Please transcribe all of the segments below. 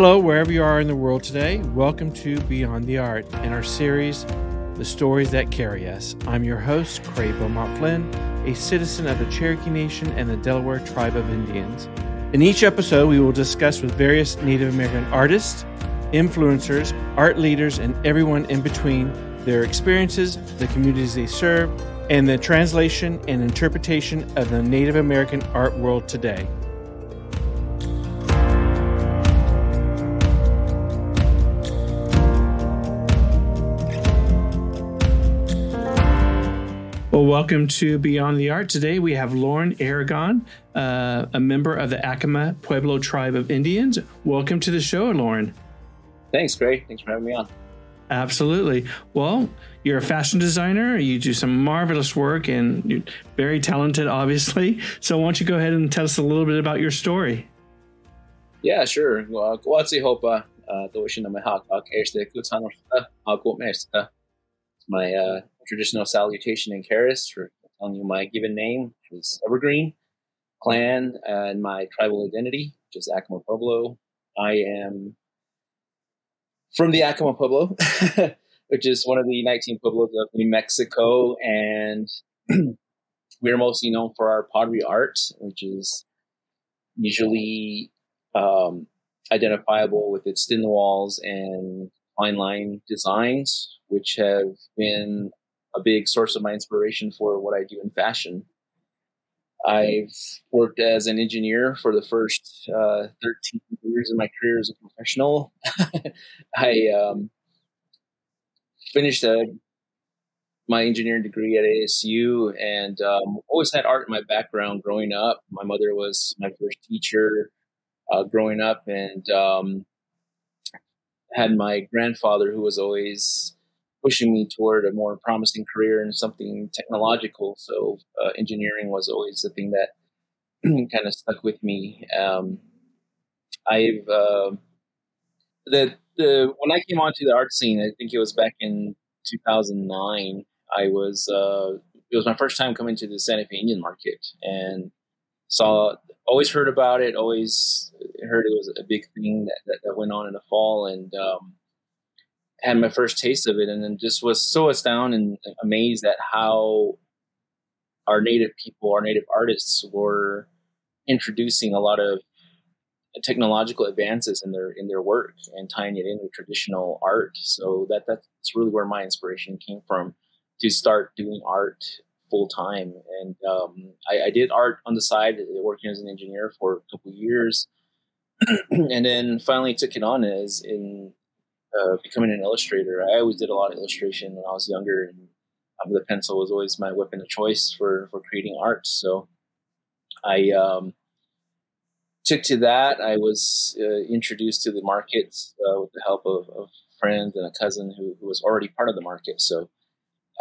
Hello, wherever you are in the world today. Welcome to Beyond the Art and our series, The Stories That Carry Us. I'm your host, Craig Beaumont Flynn, a citizen of the Cherokee Nation and the Delaware Tribe of Indians. In each episode, we will discuss with various Native American artists, influencers, art leaders, and everyone in between their experiences, the communities they serve, and the translation and interpretation of the Native American art world today. Well, welcome to Beyond the Art. Today we have Loren Aragon, uh, a member of the Acoma Pueblo Tribe of Indians. Welcome to the show, Loren. Thanks, Gray. Thanks for having me on. Absolutely. Well, you're a fashion designer. You do some marvelous work and you're very talented, obviously. So, why don't you go ahead and tell us a little bit about your story? Yeah, sure. Well, hopa my uh, traditional salutation in Keres for telling you my given name, which is Evergreen, clan, and my tribal identity, which is Acoma Pueblo. I am from the Acoma Pueblo, which is one of the 19 pueblos of New Mexico, and we're mostly known for our pottery art, which is usually um, identifiable with its thin walls and fine line designs, which have been a big source of my inspiration for what I do in fashion. I've worked as an engineer for the first uh, 13 years of my career as a professional. I um, finished a, my engineering degree at ASU and um, always had art in my background growing up. My mother was my first teacher uh, growing up, and um, had my grandfather who was always pushing me toward a more promising career in something technological. So uh, engineering was always the thing that kind of stuck with me. Um, I've uh, the the when I came onto the art scene, I think it was back in 2009. I was uh, it was my first time coming to the Santa Fe Indian Market and saw always heard about it. Always heard it was a big thing that, that, that went on in the fall, and um, had my first taste of it, and then just was so astounded and amazed at how our native people, our native artists, were introducing a lot of technological advances in their in their work and tying it in with traditional art. So that that's really where my inspiration came from to start doing art full time. And um, I, I, did art on the side, working as an engineer for a couple years, and then finally took it on as in uh, becoming an illustrator. I always did a lot of illustration when I was younger, and um, the pencil was always my weapon of choice for for creating art. So I um, took to that. I was uh, introduced to the markets uh, with the help of, of friends and a cousin who, who, was already part of the market. So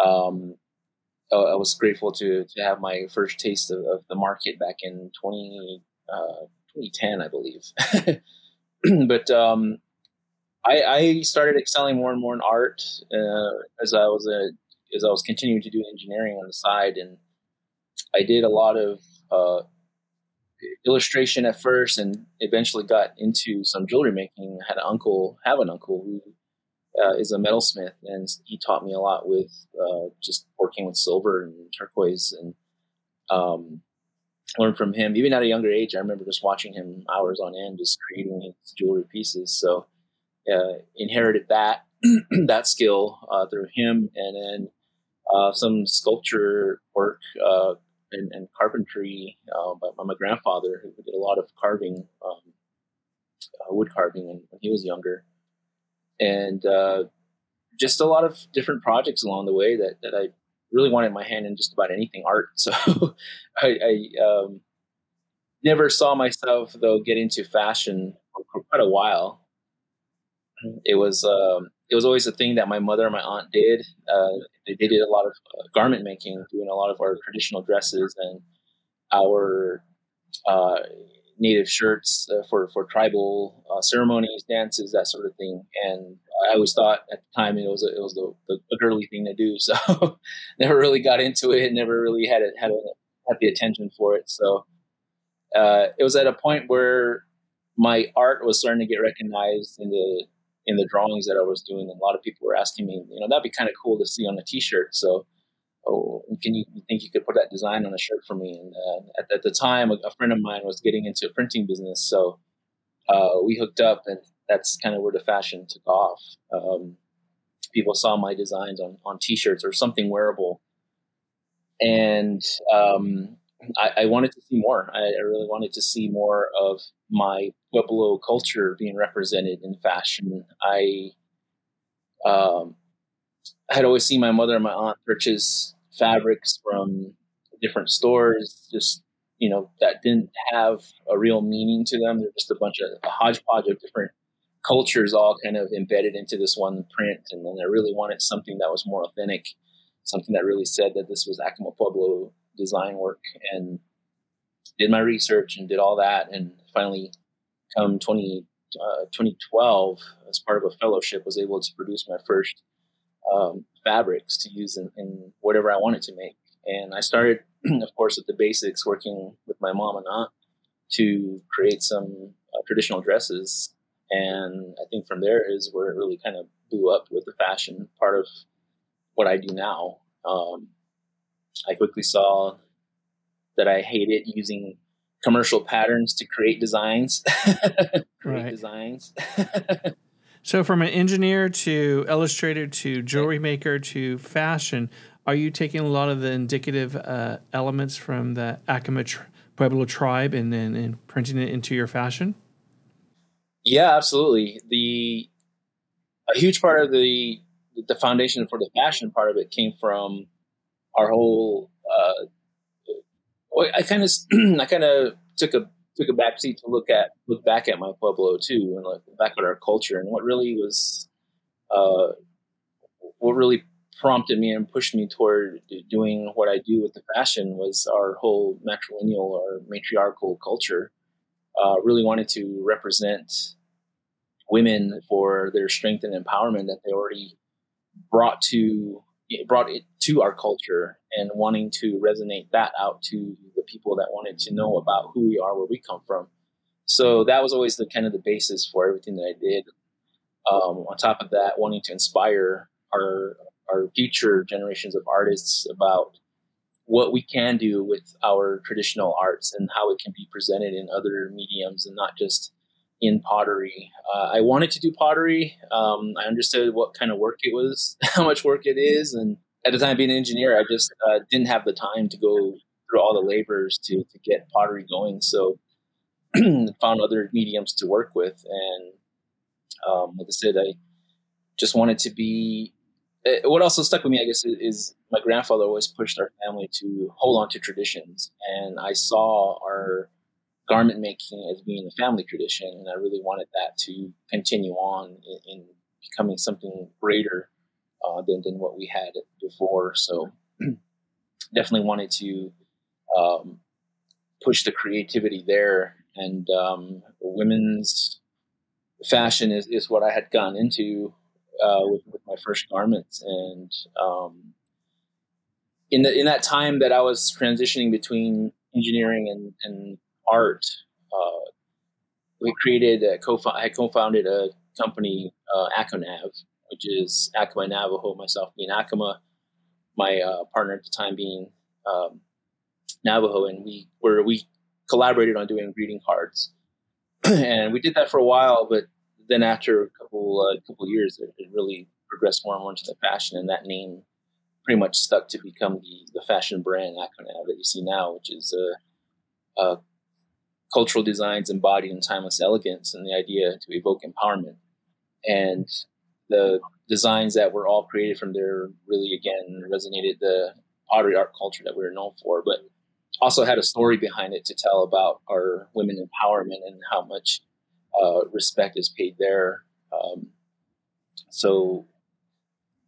um, I was grateful to to have my first taste of, of the market back in 20, uh, 2010, I believe. but um, I, I, started excelling more and more in art uh, as I was a as I was continuing to do engineering on the side, and I did a lot of uh, illustration at first, and eventually got into some jewelry making. I had an uncle, have an uncle who uh, is a metalsmith, and he taught me a lot with uh, just working with silver and turquoise, and um, learned from him. Even at a younger age, I remember just watching him hours on end, just creating his jewelry pieces. So uh, inherited that that skill uh, through him, and then uh, some sculpture work uh, and, and, carpentry by, by, my grandfather, who did a lot of carving, um, wood carving, when he was younger and uh, just a lot of different projects along the way that, that I really wanted my hand in just about anything art. So I, I um, never saw myself though get into fashion for quite a while. It was um, it was always a thing that my mother and my aunt did. Uh, they, they, did a lot of uh, garment making, doing a lot of our traditional dresses and our uh, native shirts uh, for for tribal uh, ceremonies, dances, that sort of thing. And I always thought at the time it was a, it was the, the, the girly thing to do. So never really got into it. Never really had it had a, had the attention for it. So uh, it was at a point where my art was starting to get recognized in the in the drawings that I was doing, and a lot of people were asking me, you know, that'd be kind of cool to see on a T-shirt. So, oh, can you, you think you could put that design on a shirt for me? And uh, at, at, the time, a, a, friend of mine was getting into a printing business, so uh, we hooked up, and that's kind of where the fashion took off. Um, people saw my designs on on T-shirts or something wearable, and um, I, I, wanted to see more. I, I, really wanted to see more of my Pueblo culture being represented in fashion. I um, had always seen my mother and my aunt purchase fabrics from different stores, just you know, that didn't have a real meaning to them. They're just a bunch of a hodgepodge of different cultures all kind of embedded into this one print. And then I really wanted something that was more authentic, something that really said that this was Acoma Pueblo design work and did my research and did all that. And finally, come 20, uh, 2012, as part of a fellowship, was able to produce my first um, fabrics to use in, in, whatever I wanted to make. And I started, of course, with the basics, working with my mom and aunt to create some uh, traditional dresses. And I think from there is where it really kind of blew up with the fashion part of what I do now. Um, I quickly saw that I hated using commercial patterns to create designs. create right. designs. so, from an engineer to illustrator to jewelry maker to fashion, are you taking a lot of the indicative uh, elements from the Acoma Pueblo tribe and then and printing it into your fashion? Yeah, absolutely. The a huge part of the the foundation for the fashion part of it came from our whole. Uh, I kind of I kind of took a took a back seat to look at look back at my pueblo too, and look back at our culture and what really was, uh, what really prompted me and pushed me toward doing what I do with the fashion was our whole matrilineal or matriarchal culture. Uh, really wanted to represent women for their strength and empowerment that they already brought to it brought it to our culture and wanting to resonate that out to the people that wanted to know about who we are, where we come from. So that was always the kind of the basis for everything that I did. Um, on top of that, wanting to inspire our our future generations of artists about what we can do with our traditional arts and how it can be presented in other mediums and not just in pottery. Uh, I wanted to do pottery. Um, I understood what kind of work it was, how much work it is, and at the time being an engineer, I just uh, didn't have the time to go through all the labors to to get pottery going. So found other mediums to work with, and um, like I said, I just wanted to be. Eh, what also stuck with me, I guess, is my grandfather always pushed our family to hold on to traditions, and I saw our garment making as being a family tradition, and I really wanted that to continue on in, in becoming something greater uh, than than what we had before. So definitely wanted to um, push the creativity there, and um, women's fashion is, is what I had gone into uh, with, with my first garments, and um, in the in that time that I was transitioning between engineering and, and art. Uh, we created, a co I co-founded a company, uh, Aconav, which is Acoma Navajo, myself being Acoma, my uh, partner at the time being um, Navajo, and we were we collaborated on doing greeting cards, and we did that for a while. But then after a couple uh, couple years, it, it, really progressed more and more into the fashion, and that name pretty much stuck to become the, the fashion brand Aconav that you see now, which is a, a cultural designs embodied in timeless elegance and the idea to evoke empowerment. And the designs that were all created from there really, again, resonated the pottery art culture that we were known for, but also had a story behind it to tell about our women empowerment and how much uh, respect is paid there. Um, so,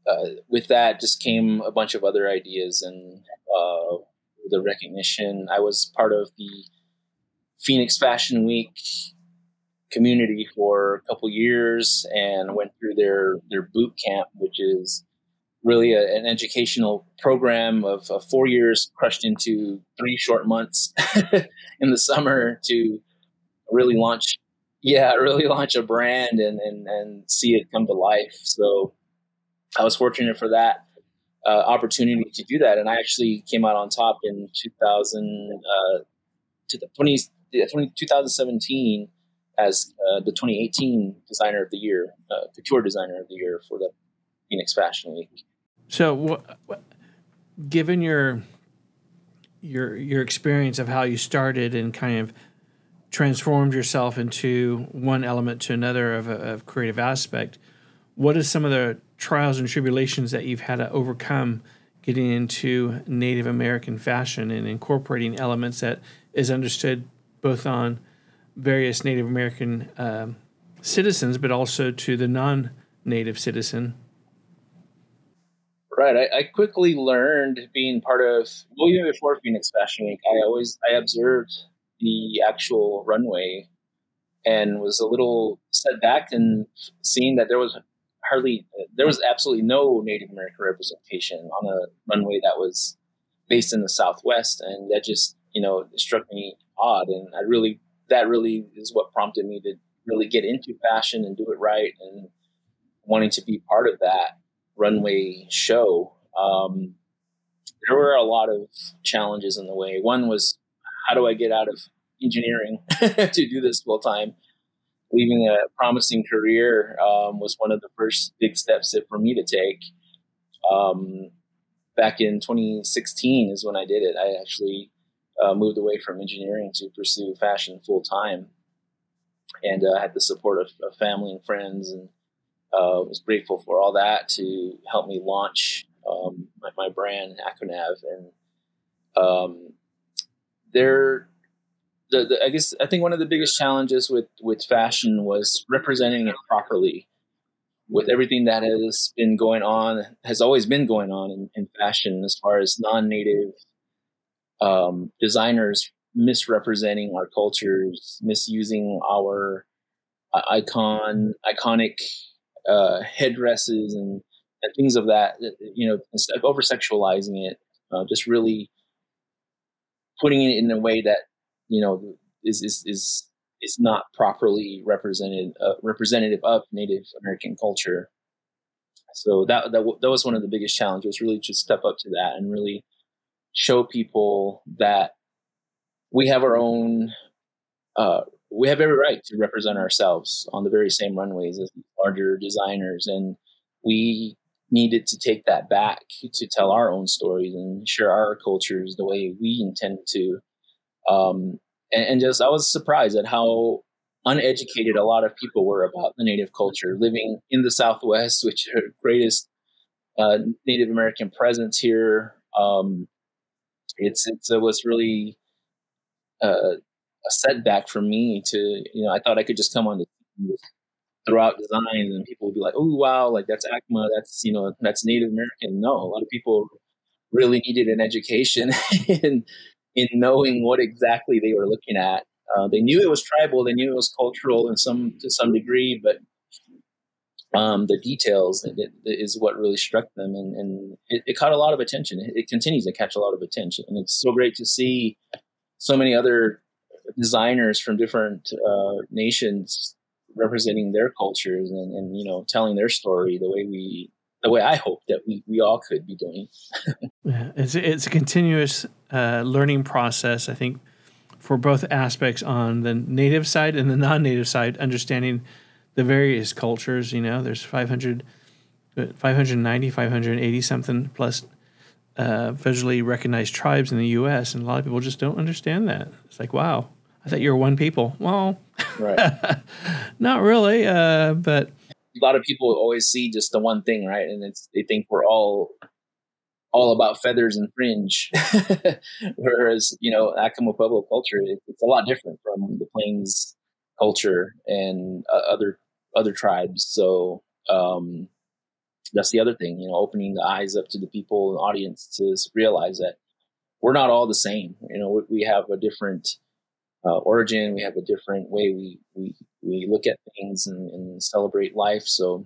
uh, with that, just came a bunch of other ideas and uh, the recognition. I was part of the Phoenix Fashion Week community for a couple years and went through their their boot camp, which is really a, an educational program of, of, four years crushed into three short months in the summer to really launch yeah, really launch a brand and, and, and see it come to life. So I was fortunate for that uh, opportunity to do that. And I actually came out on top in 2000, uh, 20, 2017 as uh, the 2018 designer of the year, uh, couture designer of the year for the Phoenix Fashion Week. So, what, what, given your your your experience of how you started and kind of transformed yourself into one element to another of a of creative aspect, what are some of the trials and tribulations that you've had to overcome getting into Native American fashion and incorporating elements that is understood both on various Native American um, citizens, but also to the non-native citizen Right. I, I, quickly learned being part of well, even before Phoenix Fashion Week, I always I observed the actual runway and was a little set back and seeing that there was hardly there was absolutely no Native American representation on a runway that was based in the Southwest, and that just you know it struck me odd, and I really that really is what prompted me to really get into fashion and do it right, and wanting to be part of that runway show, um, there were a lot of challenges in the way. One was, how do I get out of engineering to do this full time? Leaving a promising career um, was one of the first big steps that for me to take. Um, back in 2016 is when I did it. I actually uh, moved away from engineering to pursue fashion full time, and uh, had the support of, of family and friends and uh, was grateful for all that to help me launch um, my, my, brand Aconav. And um, there, the, the, I guess I think one of the biggest challenges with with fashion was representing it properly. With everything that has been going on, has always been going on in, in fashion, as far as non-native um, designers misrepresenting our cultures, misusing our uh, icon, iconic uh, headdresses and, and things of that, you know, instead of over sexualizing it, uh, just really putting it in a way that, you know, is, is, is, is not properly represented, uh, representative of Native American culture. So that, that, that was one of the biggest challenges, really to step up to that and really show people that we have our own uh, we have every right to represent ourselves on the very same runways as larger designers and we needed to take that back to tell our own stories and share our cultures the way we intend to. Um, and, and, just i was surprised at how uneducated a lot of people were about the native culture living in the southwest which are greatest uh, native american presence here. Um, it's, it's it was really uh, a setback for me to you know I thought I could just come on the throw out designs and people would be like oh wow like that's Acoma that's you know that's Native American. No a lot of people really needed an education in in knowing what exactly they were looking at. Uh, they knew it was tribal they knew it was cultural in some to some degree but um, the details is what really struck them and, and it, it, caught a lot of attention it, it continues to catch a lot of attention and it's so great to see so many other designers from different uh, nations representing their cultures and, and you know telling their story the way we the way I hope that we, we all could be doing. yeah, it's it's a continuous uh, learning process. I think for both aspects on the native side and the non-native side, understanding the various cultures. You know, there's 500, uh, 590, 580 something plus uh, visually recognized tribes in the U.S. and a lot of people just don't understand that. It's like, wow, I thought you were one people. Well, right. not really. Uh, but a lot of people always see just the one thing, right? And it's they think we're all all about feathers and fringe, whereas you know Acoma Pueblo culture it, it's a lot different from the Plains culture and uh, other other tribes. So um, that's the other thing, you know, opening the eyes up to the people, and audience, to realize that we're not all the same. You know, we have a different uh, origin. We have a different way we we we look at things and, and celebrate life. So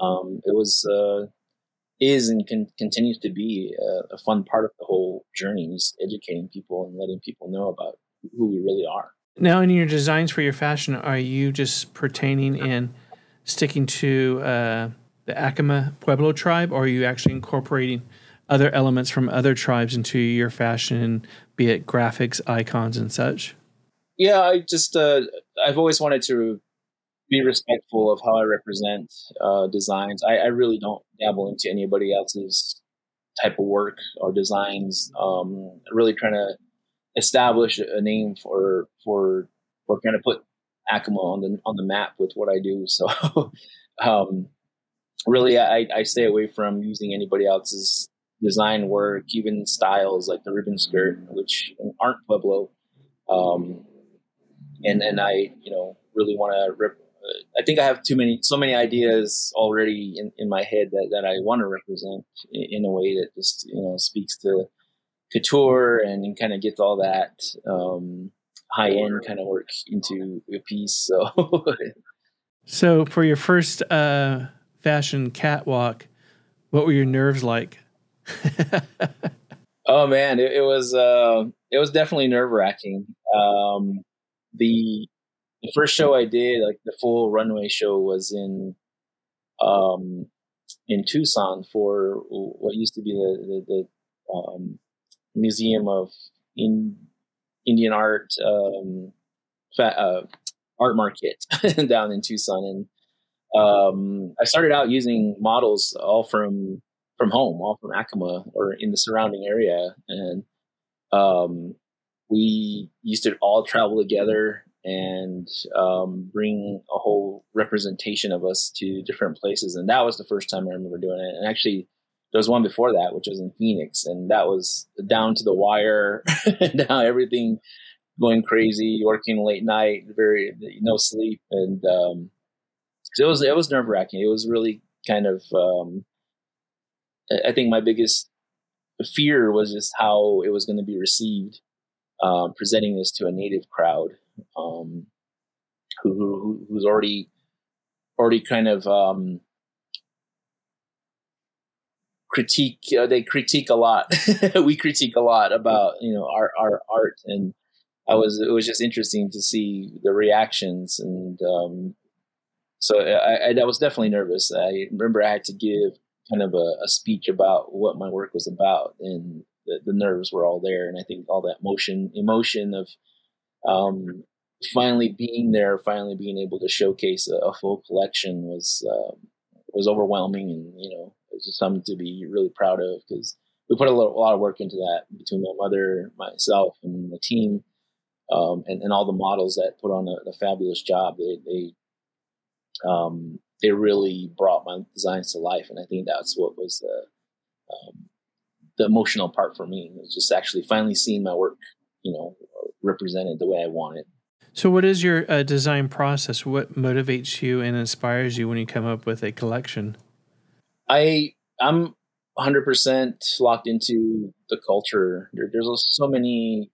um, it was uh, is and continues to be a, a, fun part of the whole journey, is educating people and letting people know about who we really are. Now, in your designs for your fashion, are you just pertaining in sticking to uh, the Acoma Pueblo tribe, or are you actually incorporating other elements from other tribes into your fashion, be it graphics, icons, and such? Yeah, I just uh, I've always wanted to be respectful of how I represent uh, designs. I, I, really don't dabble into anybody else's type of work or designs. Um, really trying to establish a name for for for kind of put Acoma on the on the map with what I do. So, um, really, I, I stay away from using anybody else's design work, even styles like the ribbon skirt, which aren't Pueblo. Um, and and I, you know, really want to. Rep- I think I have too many, so many ideas already in, in my head that, that I want to represent in, in a way that just you know speaks to couture and, and kind of gets all that um, high end kind of work into a piece. So, so for your first uh, fashion catwalk, what were your nerves like? oh man, it, it was uh, it was definitely nerve wracking. Um, the the first show I did, like the full runway show, was in um, in Tucson for what used to be the the, the um, Museum of in, Indian Art um, fa- uh, art market down in Tucson, and um, I started out using models all from from home, all from Acoma or in the surrounding area, and um, we used to all travel together and um, bring a whole representation of us to different places. And that was the first time I remember doing it. And actually, there was one before that, which was in Phoenix, and that was down to the wire, down everything going crazy, working late night, very no sleep, and um, so it was it was nerve wracking. It was really kind of um, I think my biggest fear was just how it was going to be received, um, presenting this to a native crowd um, who, who, who's already already kind of um, critique uh, they critique a lot. We critique a lot about you know our, our art. And i was it was just interesting to see the reactions. And um, so I, I, was definitely nervous. I remember i had to give kind of a, a speech about what my work was about. And the, the, nerves were all there. And i think all that motion emotion of um, finally being there finally being able to showcase a, a full collection was um, was overwhelming. And you know it's just something to be really proud of because we put a lot, a lot, of work into that between my mother, myself, and the team, um, and, and all the models that put on a, a fabulous job. They they um, they really brought my designs to life, and I think that's what was the um, the emotional part for me. It was just actually finally seeing my work, you know, represented the way I wanted. So, what is your uh, design process? What motivates you and inspires you when you come up with a collection? I I'm 100% locked into the culture. There, there's so many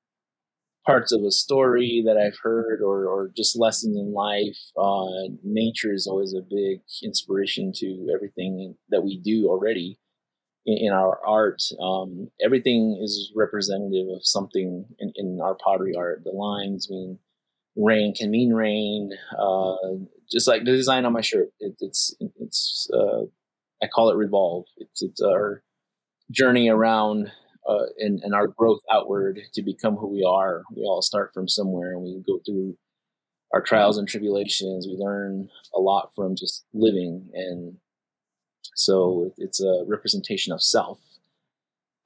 parts of a story that I've heard, or or just lessons in life. Uh, nature is always a big inspiration to everything that we do already in, in our art. Um, everything is representative of something in, in, our pottery art. The lines mean rain can mean rain. Uh, just like the design on my shirt, it, it's it's uh, I call it revolve. It's it's our journey around uh, and, and our growth outward to become who we are. We all start from somewhere, and we go through our trials and tribulations. We learn a lot from just living, and so it's a representation of self.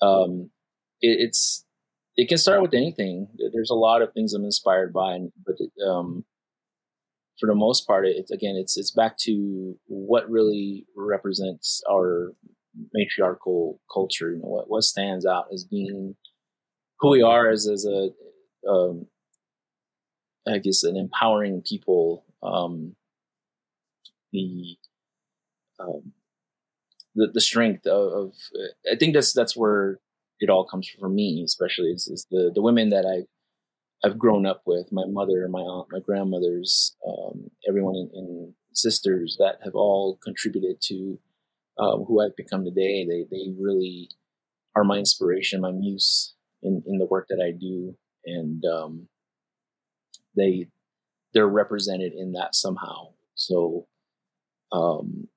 Um, it, it's it can start with anything. There's a lot of things I'm inspired by, but it, um, for the most part, it's again, it's it's back to what really represents our matriarchal culture. You know, what what stands out as being who we are as as a, um, I guess, an empowering people. Um, the um, the the strength of, of, I think that's that's where it all comes from for me, especially is, is the the women that I I've grown up with my mother, my aunt, my grandmothers, um, everyone in, in, sisters that have all contributed to um, who I've become today. They they really are my inspiration, my muse in in the work that I do, and um, they they're represented in that somehow. So um,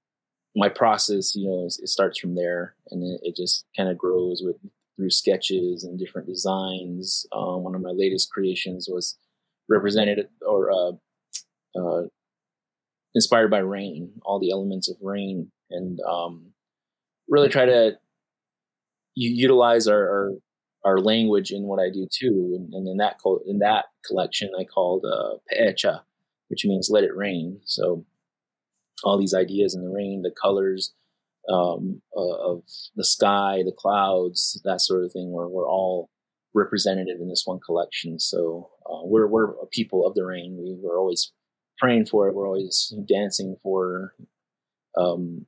my process, you know, it starts from there, and it, it just kind of grows with through sketches and different designs. Um, one of my latest creations was represented or uh, uh, inspired by rain, all the elements of rain, and um, really try to utilize our, our, our language in what I do too. And, and in that co- in that collection, I called uh, Peecha, which means "let it rain." So all these ideas in the rain, the colors um, uh, of the sky, the clouds, that sort of thing, where we're all representative in this one collection. So uh, we're we're a people of the rain. We were always praying for it. We're always dancing for um,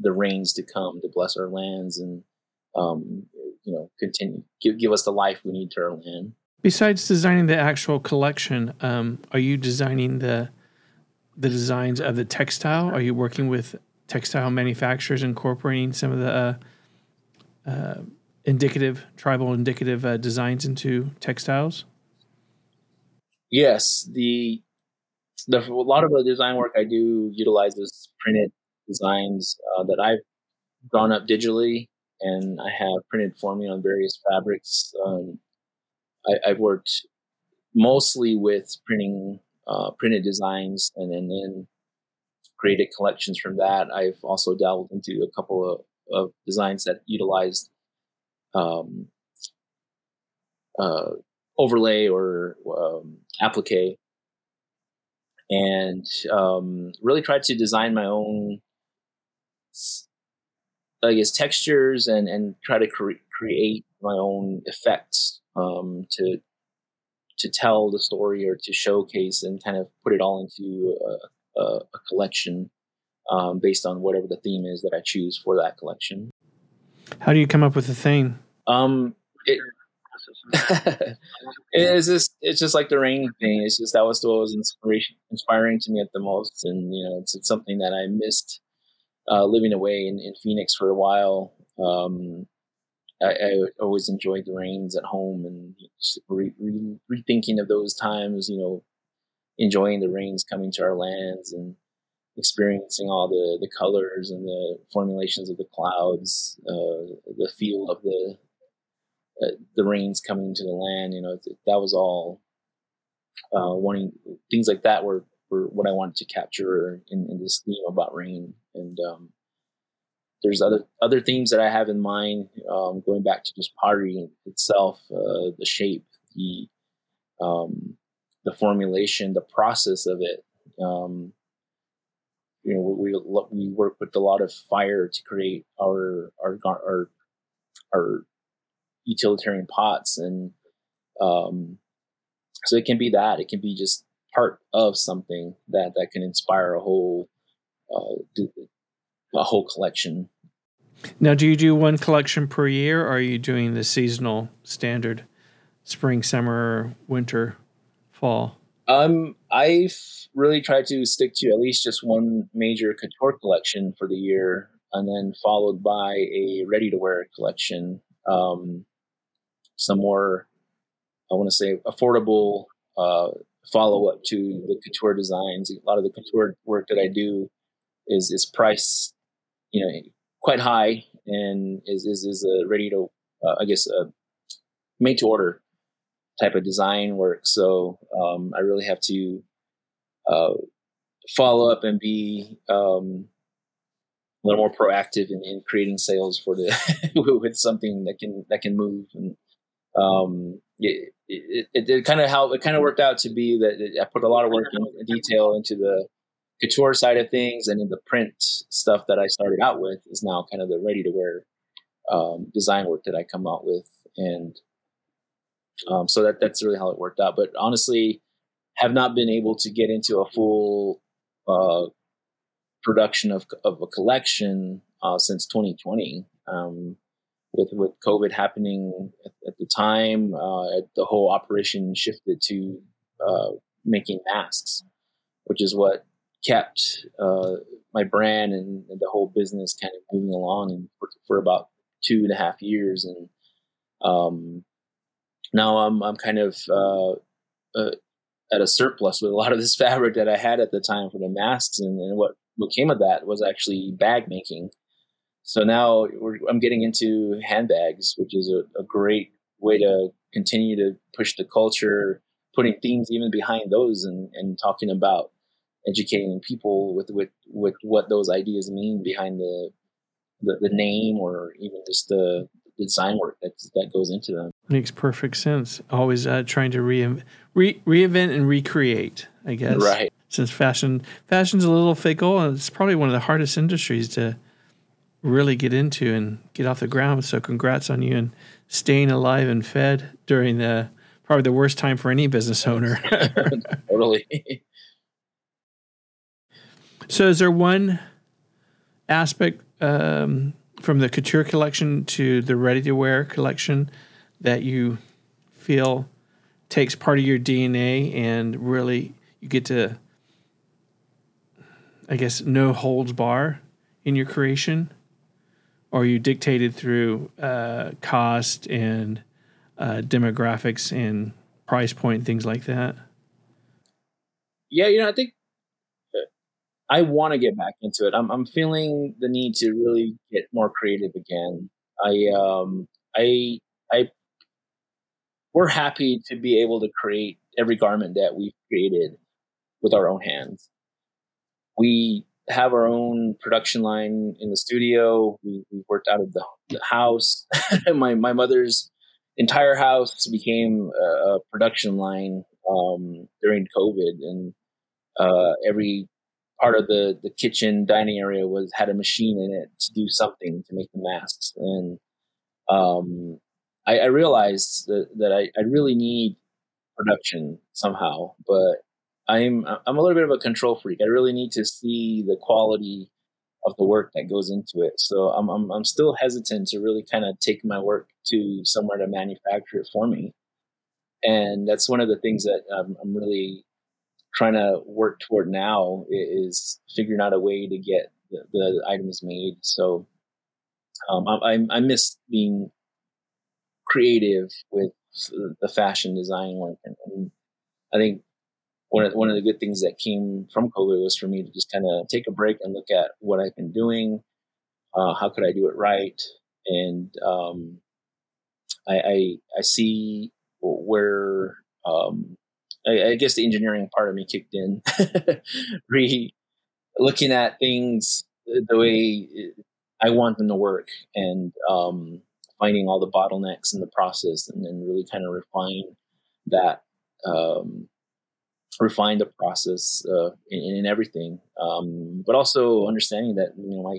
the rains to come to bless our lands and um, you know continue give give us the life we need to our land. Besides designing the actual collection, um, are you designing the the designs of the textile? Are you working with textile manufacturers incorporating some of the uh, uh, indicative tribal indicative uh, designs into textiles? Yes, the the a lot of the design work I do utilizes printed designs uh, that I've drawn up digitally, and I have printed for me on various fabrics. Um, I, have worked mostly with printing uh, printed designs, and, and then created collections from that. I've also dabbled into a couple of, of designs that utilized um, uh, overlay or um, applique, and um, really tried to design my own, I guess, textures and and try to cre- create my own effects um, to to tell the story or to showcase and kind of put it all into a, a, a collection um, based on whatever the theme is that I choose for that collection. How do you come up with a theme? Um, it, it's just it's just like the rain thing. It's just that was what was inspiration inspiring to me at the most, and you know, it's, it's something that I missed uh, living away in, in Phoenix for a while. Um, I, I, always enjoyed the rains at home and re, re, rethinking of those times. You know, enjoying the rains coming to our lands and experiencing all the the colors and the formulations of the clouds, uh, the feel of the uh, the rains coming to the land. You know, that was all uh, wanting things like that were, were what I wanted to capture in, in this theme about rain. And um, there's other other themes that I have in mind, um, going back to just pottery itself, uh, the shape, the um, the formulation, the process of it. Um, you know, we we work with a lot of fire to create our our our our utilitarian pots and um, so it can be that it can be just part of something that that can inspire a whole uh, a whole collection now do you do one collection per year or are you doing the seasonal standard spring summer winter fall um i've really tried to stick to at least just one major couture collection for the year and then followed by a ready to wear collection um, some more, I want to say, affordable uh, follow up to the couture designs. A lot of the couture work that I do is is priced, you know, quite high and is is, is a ready to, uh, I guess, a made to order type of design work. So um, I really have to uh, follow up and be um, a little more proactive in, in creating sales for the with something that can that can move and um, it, it, it, it kind of how it kind of worked out to be that I put a lot of work and detail into the couture side of things, and in the print stuff that I started out with is now kind of the ready to wear um, design work that I come out with, and um, so that that's really how it worked out. But honestly, have not been able to get into a full uh, production of of a collection uh, since 2020. Um, with with COVID happening at, at the time, uh, the whole operation shifted to uh, making masks, which is what kept uh, my brand and, and, the whole business kind of moving along and for, for about two and a half years. And um, now I'm I'm kind of uh, uh, at a surplus with a lot of this fabric that I had at the time for the masks, and, and what what came of that was actually bag making. So now I'm getting into handbags, which is a, a great way to continue to push the culture, putting themes even behind those, and, and talking about educating people with, with with what those ideas mean behind the the, the name or even just the, design work that that goes into them. Makes perfect sense. Always uh, trying to re- re- reinvent and recreate. I guess right. Since fashion fashion's a little fickle, and it's probably one of the hardest industries to really get into and get off the ground. So congrats on you and staying alive and fed during the probably the worst time for any business owner. totally. so is there one aspect um, from the couture collection to the ready to wear collection that you feel takes part of your DNA and really you get to I guess no holds bar in your creation? Or you dictated through uh, cost and uh, demographics and price point, things like that? Yeah, you know, I think I want to get back into it. I'm I'm feeling the need to really get more creative again. I um I I we're happy to be able to create every garment that we've created with our own hands. We have our own production line in the studio. We, we worked out of the, the house. my my mother's entire house became a, a production line um, during COVID, and uh, every part of the the kitchen dining area was had a machine in it to do something to make the masks. And um, I, I, realized that, that I, I, really need production somehow but i'm i'm a little bit of a control freak. I really need to see the quality of the work that goes into it. So i'm i'm, I'm still hesitant to really kind of take my work to somewhere to manufacture it for me. And that's one of the things that I'm really trying to work toward now is figuring out a way to get the, the items made. So um, I, I, miss being creative with the fashion design and, and I think one of one of the good things that came from COVID was for me to just kind of take a break and look at what I've been doing. Uh, how could I do it right? And um, I, I, I see where um, I, I, guess the engineering part of me kicked in. Re looking at things the way I want them to work and um, finding all the bottlenecks in the process and then really kind of refine that, um, refine the process uh, in, in, everything. Um, but also understanding that, you know, my,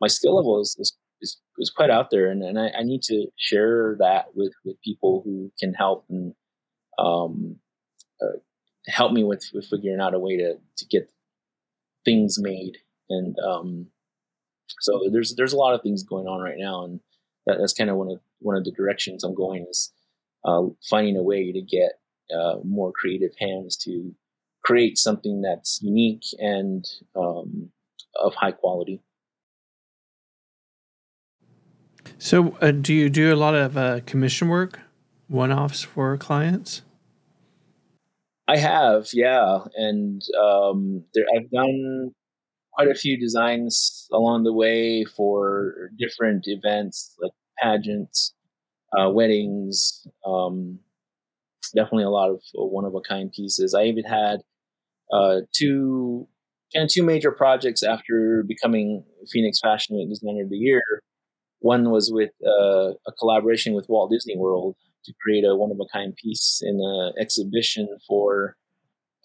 my skill level is, is, is, is quite out there and, and I, I, need to share that with, with people who can help and, um, uh, help me with, with figuring out a way to, to get things made. And um, so there's there's a lot of things going on right now, and that, that's kind of one of one of the directions I'm going is uh, finding a way to get uh, more creative hands to create something that's unique and um, of high quality. So, uh, do you do a lot of uh, commission work, one offs for clients? I have, yeah, and um, there, I've done quite a few designs along the way for different events like pageants, uh, weddings. Um, definitely a lot of one of a kind pieces. I even had uh, two kind of two major projects after becoming Phoenix Fashion Week Designer of the Year. One was with uh, a collaboration with Walt Disney World, to create a one of a kind piece in an exhibition for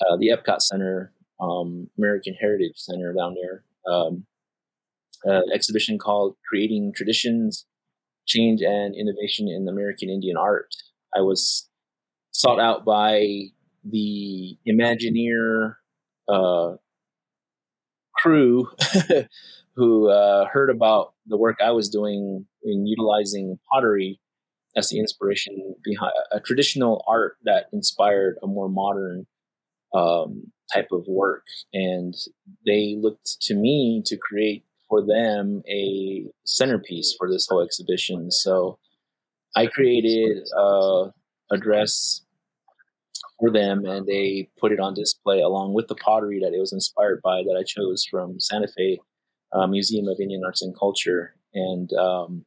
uh, the Epcot Center, um, American Heritage Center down there. Um, an exhibition called Creating Traditions, Change and Innovation in American Indian Art. I was sought out by the Imagineer uh, crew who uh, heard about the work I was doing in utilizing pottery as the inspiration behind a traditional art that inspired a more modern um, type of work. And they looked to me to create for them a centerpiece for this whole exhibition. So I created uh, a dress for them, and they put it on display along with the pottery that it was inspired by that I chose from Santa Fe uh, Museum of Indian Arts and Culture, and um,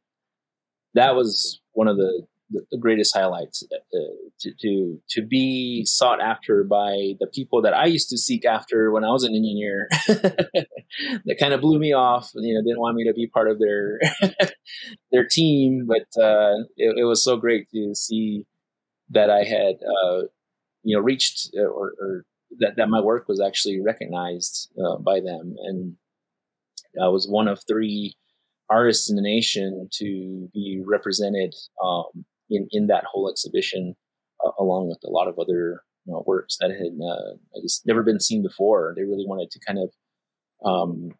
that was one of the the, greatest highlights uh, to, to to be sought after by the people that I used to seek after when I was an engineer. that kind of blew me off. You know, didn't want me to be part of their their team, but uh, it, it, was so great to see that I had uh, you know reached uh, or, or, that that my work was actually recognized uh, by them, and I was one of three artists in the nation to be represented um, in in that whole exhibition, uh, along with a lot of other you know, works that had uh, I guess never been seen before. They really wanted to kind of um,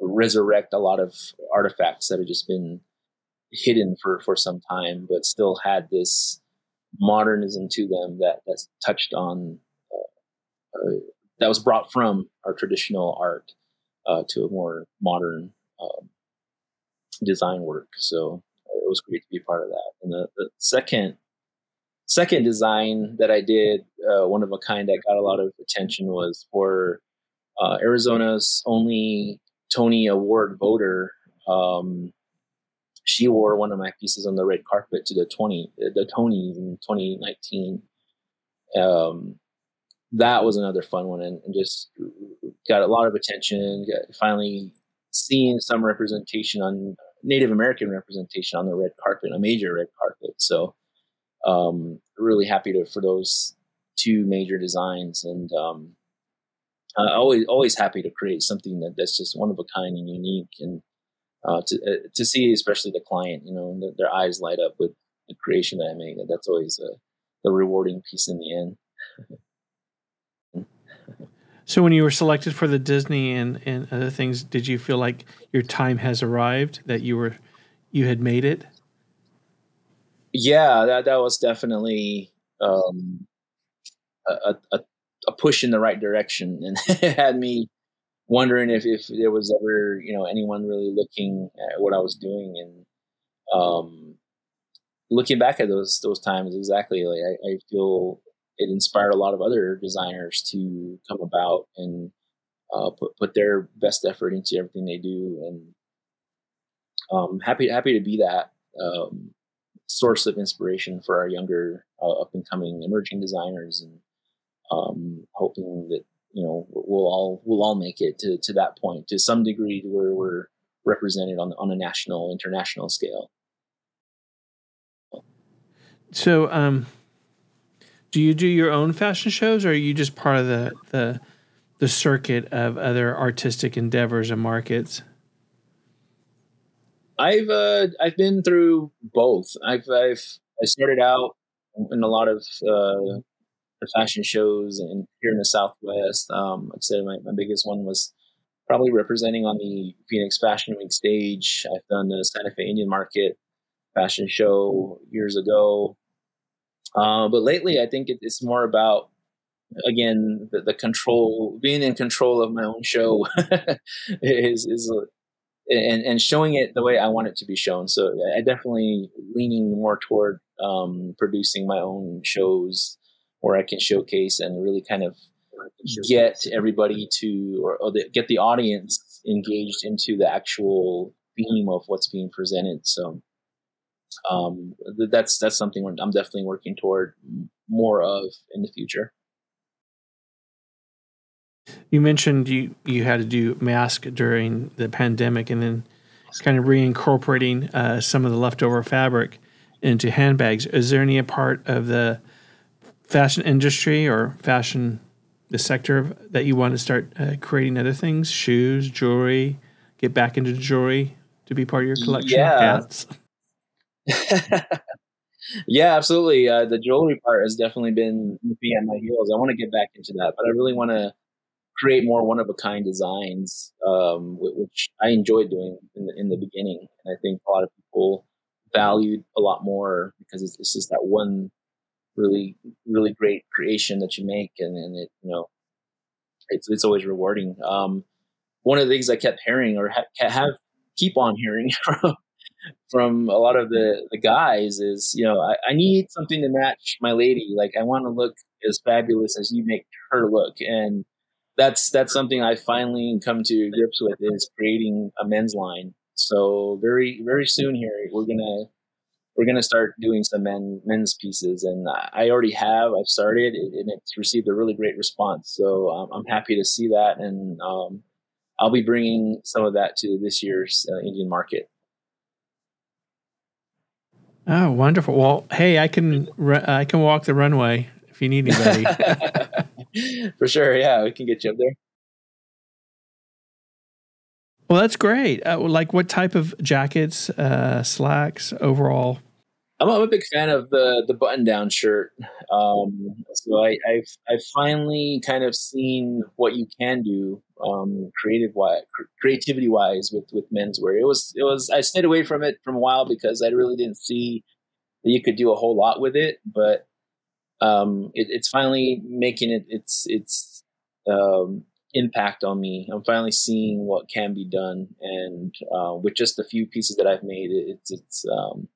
resurrect a lot of artifacts that had just been hidden for for some time, but still had this modernism to them that that touched on uh, uh, that was brought from our traditional art uh, to a more modern um, design work. So it was great to be part of that. And the, the second second design that I did, uh, one of a kind that got a lot of attention, was for uh, Arizona's only Tony Award voter. Um, she wore one of my pieces on the red carpet to the twenty the Tonys in 2019. Um, that was another fun one, and, and, just got a lot of attention. Got finally seeing some representation on Native American representation on the red carpet, a major red carpet. So, um, really happy to for those two major designs, and um, uh, always always happy to create something that, that's just one of a kind and unique, and uh, to uh, to see especially the client, you know, the, their eyes light up with the creation that I make. That's always a, rewarding piece in the end. So when you were selected for the Disney and, and other things, did you feel like your time has arrived that you were you had made it? Yeah, that that was definitely um, a, a, a push in the right direction, and it had me wondering if, if there was ever you know anyone really looking at what I was doing, and um, looking back at those those times, exactly like I, I feel it inspired a lot of other designers to come about and uh, put put their best effort into everything they do, and um, happy happy to be that um, source of inspiration for our younger uh, up and coming emerging designers, and um, hoping that you know we'll all we'll all make it to to that point to some degree to where we're represented on on a national international scale. So, um, do you do your own fashion shows, or are you just part of the the the circuit of other artistic endeavors and markets? I've uh, I've been through both. I've I've I started out in a lot of uh, fashion shows and here in the Southwest. Um, like I said, my, my biggest one was probably representing on the Phoenix Fashion Week stage. I've done the Santa Fe Indian Market fashion show years ago. Uh, but lately, I think it, it's more about again the, the, control, being in control of my own show is is and and showing it the way I want it to be shown. So I definitely leaning more toward um, producing my own shows where I can showcase and really kind of get everybody to or, or the, get the audience engaged into the actual theme of what's being presented. So um, that's that's something I'm definitely working toward more of in the future. You mentioned you you had to do mask during the pandemic, and then kind of reincorporating uh, some of the leftover fabric into handbags. Is there any part of the fashion industry or fashion the sector that you want to start uh, creating other things, shoes, jewelry, get back into jewelry to be part of your collection yeah. hats? yeah, absolutely. Uh, the jewelry part has definitely been nipping at my heels. I want to get back into that, but I really want to create more one of a kind designs, um, which I enjoyed doing in the, in the beginning. And I think a lot of people valued a lot more because it's, it's just that one really, really great creation that you make. And, and it, you know, it's, it's always rewarding. Um, one of the things I kept hearing or ha- have keep on hearing from a lot of the the guys is you know I, I need something to match my lady. Like I want to look as fabulous as you make her look, and that's that's something I finally come to grips with is creating a men's line. So very very soon here we're gonna we're gonna start doing some men men's pieces, and I already have. I've started, and it's received a really great response. So um, I'm happy to see that, and um, I'll be bringing some of that to this year's uh, Indian market. Oh, wonderful! Well, hey, I can I can walk the runway if you need anybody. For sure, yeah, we can get you up there. Well, that's great. Uh, like, what type of jackets, uh, slacks, overall? I'm, I'm a big fan of the the button down shirt. Um, so I, have I've finally kind of seen what you can do, um, creative wise, creativity wise with with menswear. It was it was I stayed away from it from a while because I really didn't see that you could do a whole lot with it, but um, it, it's finally making it its its um, impact on me. I'm finally seeing what can be done, and uh, with just a few pieces that I've made, it, it's it's um,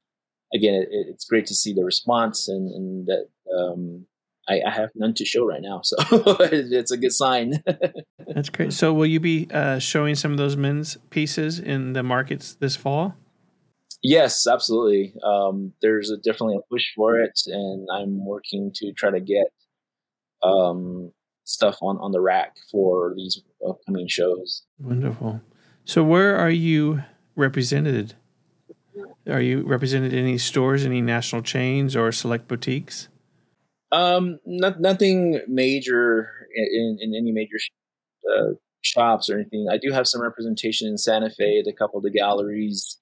again, it, it's great to see the response and, and that um, I, I, have none to show right now, so it's a good sign. That's great. So, will you be uh, showing some of those men's pieces in the markets this fall? Yes, absolutely. Um, there's a, definitely a push for it, and I'm working to try to get um, stuff on, on the rack for these upcoming shows. Wonderful. So, where are you represented? Are you represented in any stores, any national chains, or select boutiques? Um, not, nothing major in, in any major uh, shops or anything. I do have some representation in Santa Fe at a couple of the galleries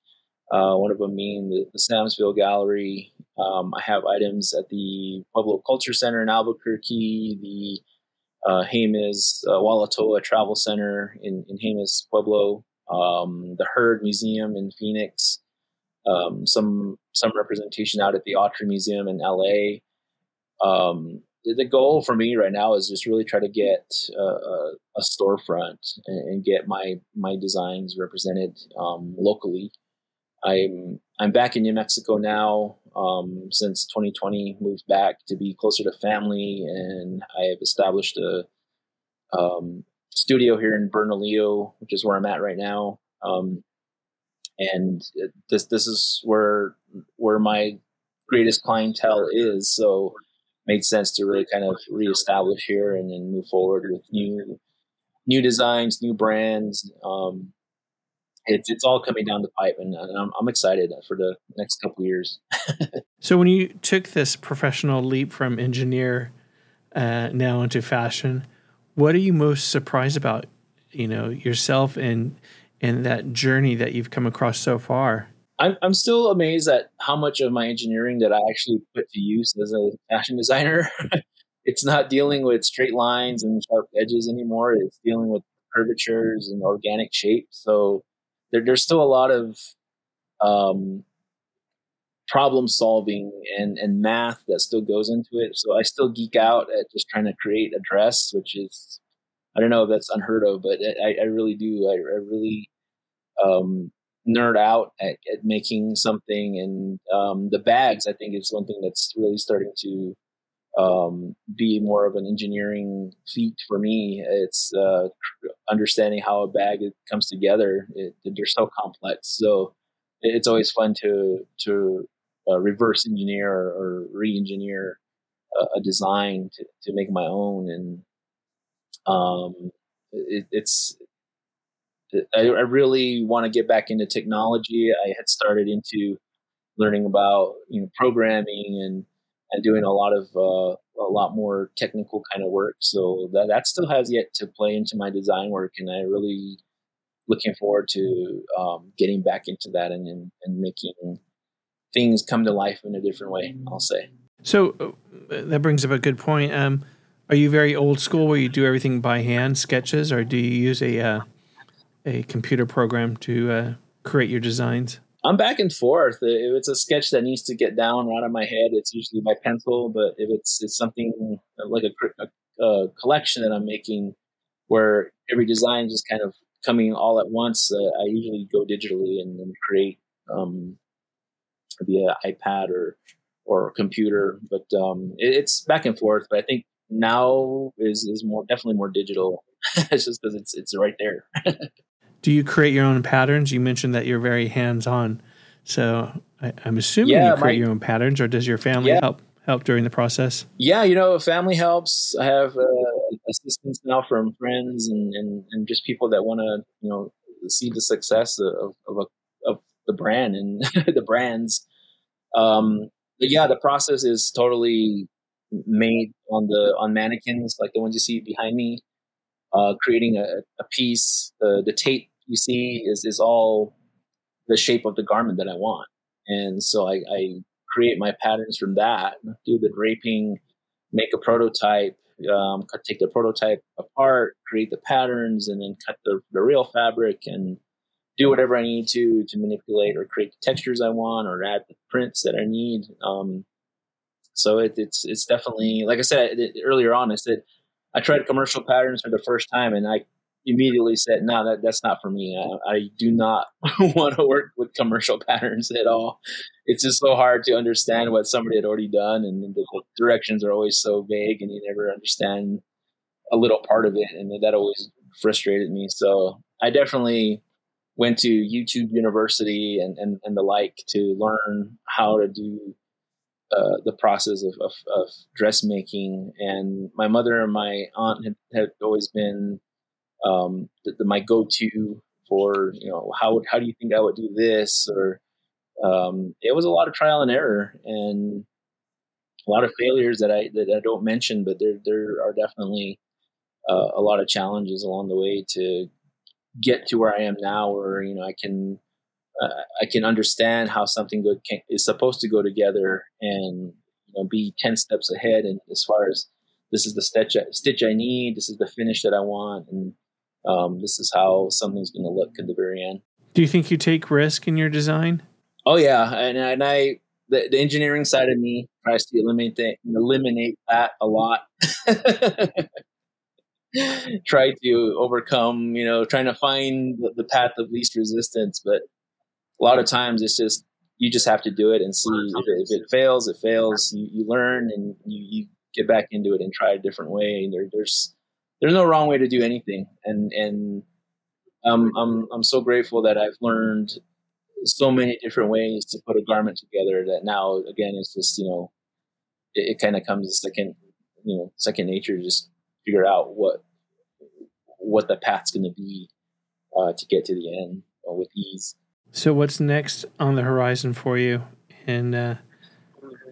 uh, one of them being the, the Samsville Gallery. Um, I have items at the Pueblo Culture Center in Albuquerque, the uh, Jemez uh, Walatowa Travel Center in, in Jemez, Pueblo, um, the Heard Museum in Phoenix, um, some some representation out at the Autry Museum in LA. Um, the, goal for me right now is just really try to get a, a, a storefront and, and, get my my designs represented um, locally. I'm I'm back in New Mexico now. Um, since 2020, moved back to be closer to family, and I have established a um, studio here in Bernalillo, which is where I'm at right now. Um, and this this is where where my greatest clientele is. So, made sense to really kind of reestablish here and then move forward with new new designs, new brands. Um, it's it's all coming down the pipe, and, and I'm, I'm excited for the next couple years. so, when you took this professional leap from engineer uh, now into fashion, what are you most surprised about? You know yourself and and that journey that you've come across so far. I'm I'm still amazed at how much of my engineering that I actually put to use as a fashion designer. it's not dealing with straight lines and sharp edges anymore. It's dealing with curvatures and organic shapes. So there, there's still a lot of um, problem solving and, and math that still goes into it. So I still geek out at just trying to create a dress, which is, I don't know if that's unheard of, but I, I really do. I, I really um, nerd out at, at, making something. And um, the bags, I think, is one thing that's really starting to um, be more of an engineering feat for me. It's uh, understanding how a bag comes together. It, they're so complex, so it's always fun to to uh, reverse engineer or, re-engineer a, a, design to, to make my own. And um, it, it's I, I really want to get back into technology. I had started into learning about you know programming and and doing a lot of uh, a lot more technical kind of work. So that that still has yet to play into my design work, and I really looking forward to um, getting back into that and, and, and making things come to life in a different way. I'll say. So uh, that brings up a good point. Um, are you very old school, where you do everything by hand, sketches, or do you use a uh, a computer program to uh, create your designs? I'm back and forth. If it's a sketch that needs to get down out of my head, it's usually by pencil. But if it's it's something like a, a, a collection that I'm making, where every design is just kind of coming all at once, uh, I usually go digitally and, and create um, via iPad or or computer. But um, it, it's back and forth. But I think now is is more definitely more digital. it's just because it's it's right there. Do you create your own patterns? You mentioned that you're very hands on, so I, am assuming yeah, you create my, your own patterns, or does your family yeah. help help during the process? Yeah, you know, family helps. I have uh, assistance now from friends and, and, and just people that want to, you know, see the success of of, a, of the brand and the brands. Um, but yeah, the process is totally made on the on mannequins like the ones you see behind me. Uh, creating a, a piece, the the tape you see is is all the shape of the garment that I want, and so I, I create my patterns from that, do the draping, make a prototype, um, take the prototype apart, create the patterns, and then cut the, the real fabric and do whatever I need to to manipulate or create the textures I want or add the prints that I need. Um, so it, it's it's definitely like I said earlier on. I said I tried commercial patterns for the first time, and I immediately said, "No, that that's not for me. I, I do not want to work with commercial patterns at all. It's just so hard to understand what somebody had already done, and the, the directions are always so vague, and you never understand a little part of it, and that always frustrated me. So I definitely went to YouTube University and, and, and the like to learn how to do uh, the process of, of, of, dressmaking. And my mother and my aunt had, had always been um, the, the, my go-to for you know how how do you think I would do this or um, it was a lot of trial and error and a lot of failures that I that I don't mention, but there there are definitely uh, a lot of challenges along the way to get to where I am now, where you know I can uh, I can understand how something good can, is supposed to go together and you know be ten steps ahead. And as far as this is the stitch stitch I need, this is the finish that I want, and um, this is how something's going to look at the very end. Do you think you take risk in your design? Oh yeah, and, and I the, the engineering side of me tries to eliminate that, eliminate that a lot. Try to overcome, you know, trying to find the, the path of least resistance, but a lot of times it's just you just have to do it and see if it, if it fails, it fails. You, you learn and you, you get back into it and try a different way. There, there's there's no wrong way to do anything, and and um, I'm I'm so grateful that I've learned so many different ways to put a garment together that now again it's just you know it, it kind of comes second you know second nature to just figure out what what the path's going to be uh, to get to the end uh, with ease. So what's next on the horizon for you in uh,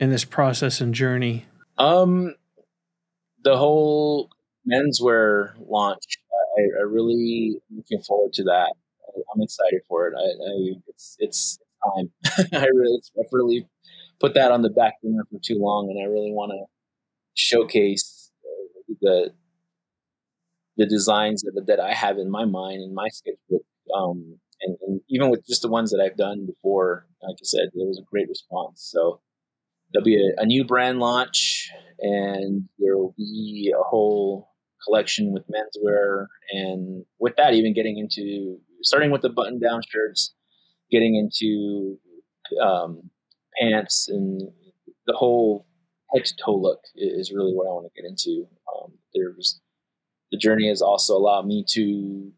in this process and journey? Um, the whole menswear launch. I, I really looking forward to that. I'm excited for it. I, I it's it's time. I really I've really put that on the back burner for too long, and I really want to showcase the the designs that that I have in my mind in my sketchbook. Um, and, and even with just the ones that I've done before, like I said, there was a great response. So there'll be a, a new brand launch, and there will be a whole collection with menswear, and with that, even getting into starting with the button-down shirts, getting into um, pants, and the whole head to toe look is really what I want to get into. Um, there's the journey has also allowed me to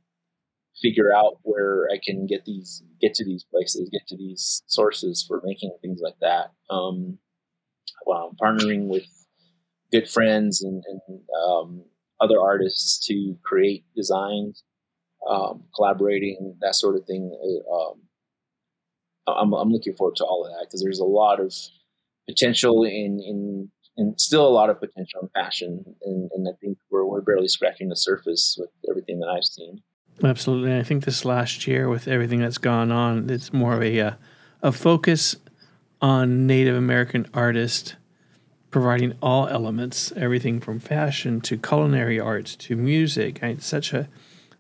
figure out where I can get these, get to these places, get to these sources for making things like that. Um, well, I'm partnering with good friends and, and um, other artists to create designs, um, collaborating, that sort of thing. Um, I'm, I'm looking forward to all of that because there's a lot of potential in, in, and still a lot of potential and passion. And, and I think we're, we're barely scratching the surface with everything that I've seen. Absolutely. I think this last year, with everything that's gone on, it's more of a, uh, a focus on Native American artists providing all elements, everything from fashion to culinary arts to music. It's such a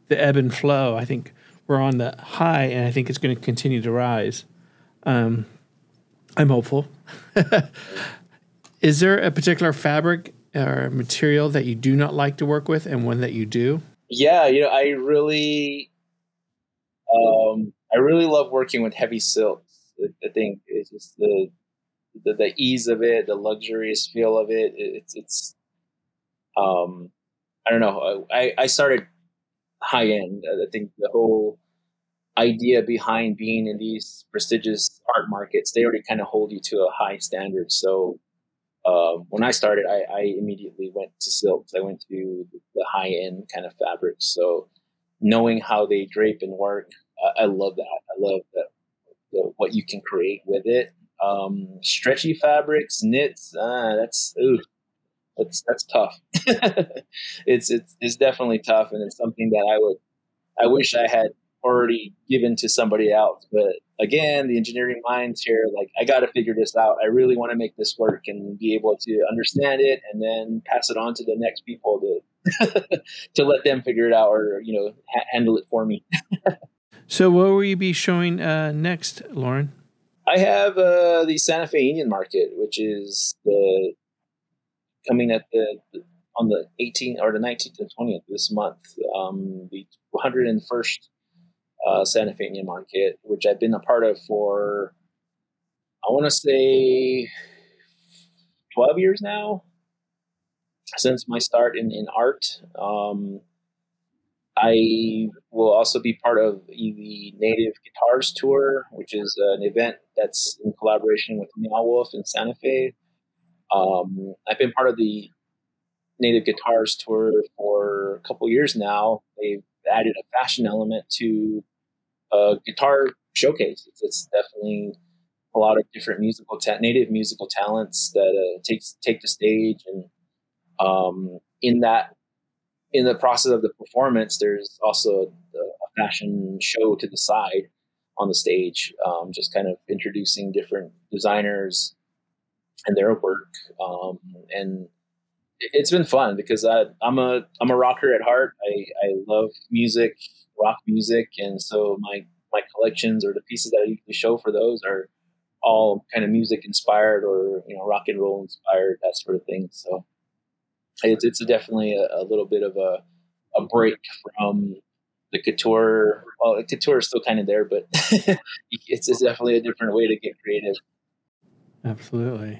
the ebb and flow. I think we're on the high, and I think it's going to continue to rise. Um, I'm hopeful. Is there a particular fabric or material that you do not like to work with, and one that you do? Yeah, you know, I really, um, I really love working with heavy silks I think it's just the, the, the ease of it, the luxurious feel of it. It's it's um I don't know. I I started high end. I think the whole idea behind being in these prestigious art markets, they already kind of hold you to a high standard. So uh, when I started, I, I, immediately went to silks. I went to the high end kind of fabrics. So knowing how they drape and work, I, I love that. I love that the, what you can create with it. Um, stretchy fabrics, knits, uh, that's ooh, that's that's tough. it's it's it's definitely tough, and it's something that I would I wish I had already given to somebody else. But again, the engineering minds here, like I got to figure this out. I really want to make this work and be able to understand it, and then pass it on to the next people to to let them figure it out or you know ha- handle it for me. so, what will you be showing uh, next, Loren? I have uh, the Santa Fe Indian Market, which is the coming at the, the on the 18th or the 19th and 20th this month. Um, the 101st uh, Santa Fe Indian Market, which I've been a part of for, I want to say, 12 years now since my start in, in art. Um, I will also be part of the Native Guitars Tour, which is an event that's in collaboration with Meow Wolf in Santa Fe. Um, I've been part of the Native Guitars Tour for a couple years now. They've added a fashion element to a guitar showcase. It's, it's definitely a lot of different musical ta- native musical talents that uh, takes take the stage, and um, in that in the process of the performance, there's also a, a fashion show to the side on the stage, um, just kind of introducing different designers and their work, um, and it's been fun because I, I'm a I'm a rocker at heart. I, I love music, rock music, and so my my collections or the pieces that I usually show for those are all kind of music inspired or you know rock and roll inspired that sort of thing. So it's it's definitely a, a little bit of a a break from the couture. Well, the couture is still kind of there, but it's, it's definitely a different way to get creative. Absolutely,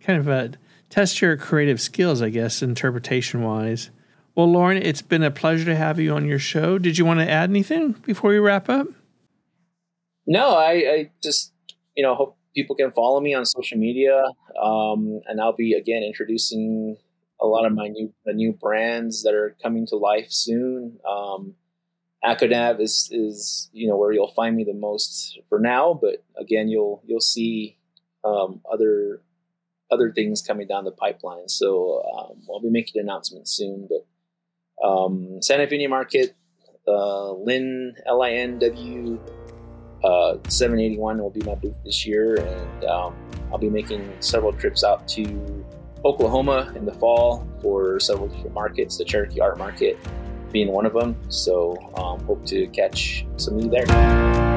kind of a test your creative skills, I guess, interpretation wise. Well, Loren, it's been a pleasure to have you on your show. Did you want to add anything before we wrap up? No, I, I just, you know, hope people can follow me on social media. Um, and I'll be, again, introducing a lot of my new the new brands that are coming to life soon. Um, Aconav is is you know where you'll find me the most for now, but again you'll you'll see um, other other things coming down the pipeline. So um, I'll be making announcements soon. But um, Santa Fe Market, uh, Lin L I N W uh, 781 will be my booth this year, and um, I'll be making several trips out to Oklahoma in the fall for several different markets. The Cherokee Art Market being one of them. So um, hope to catch some of you there.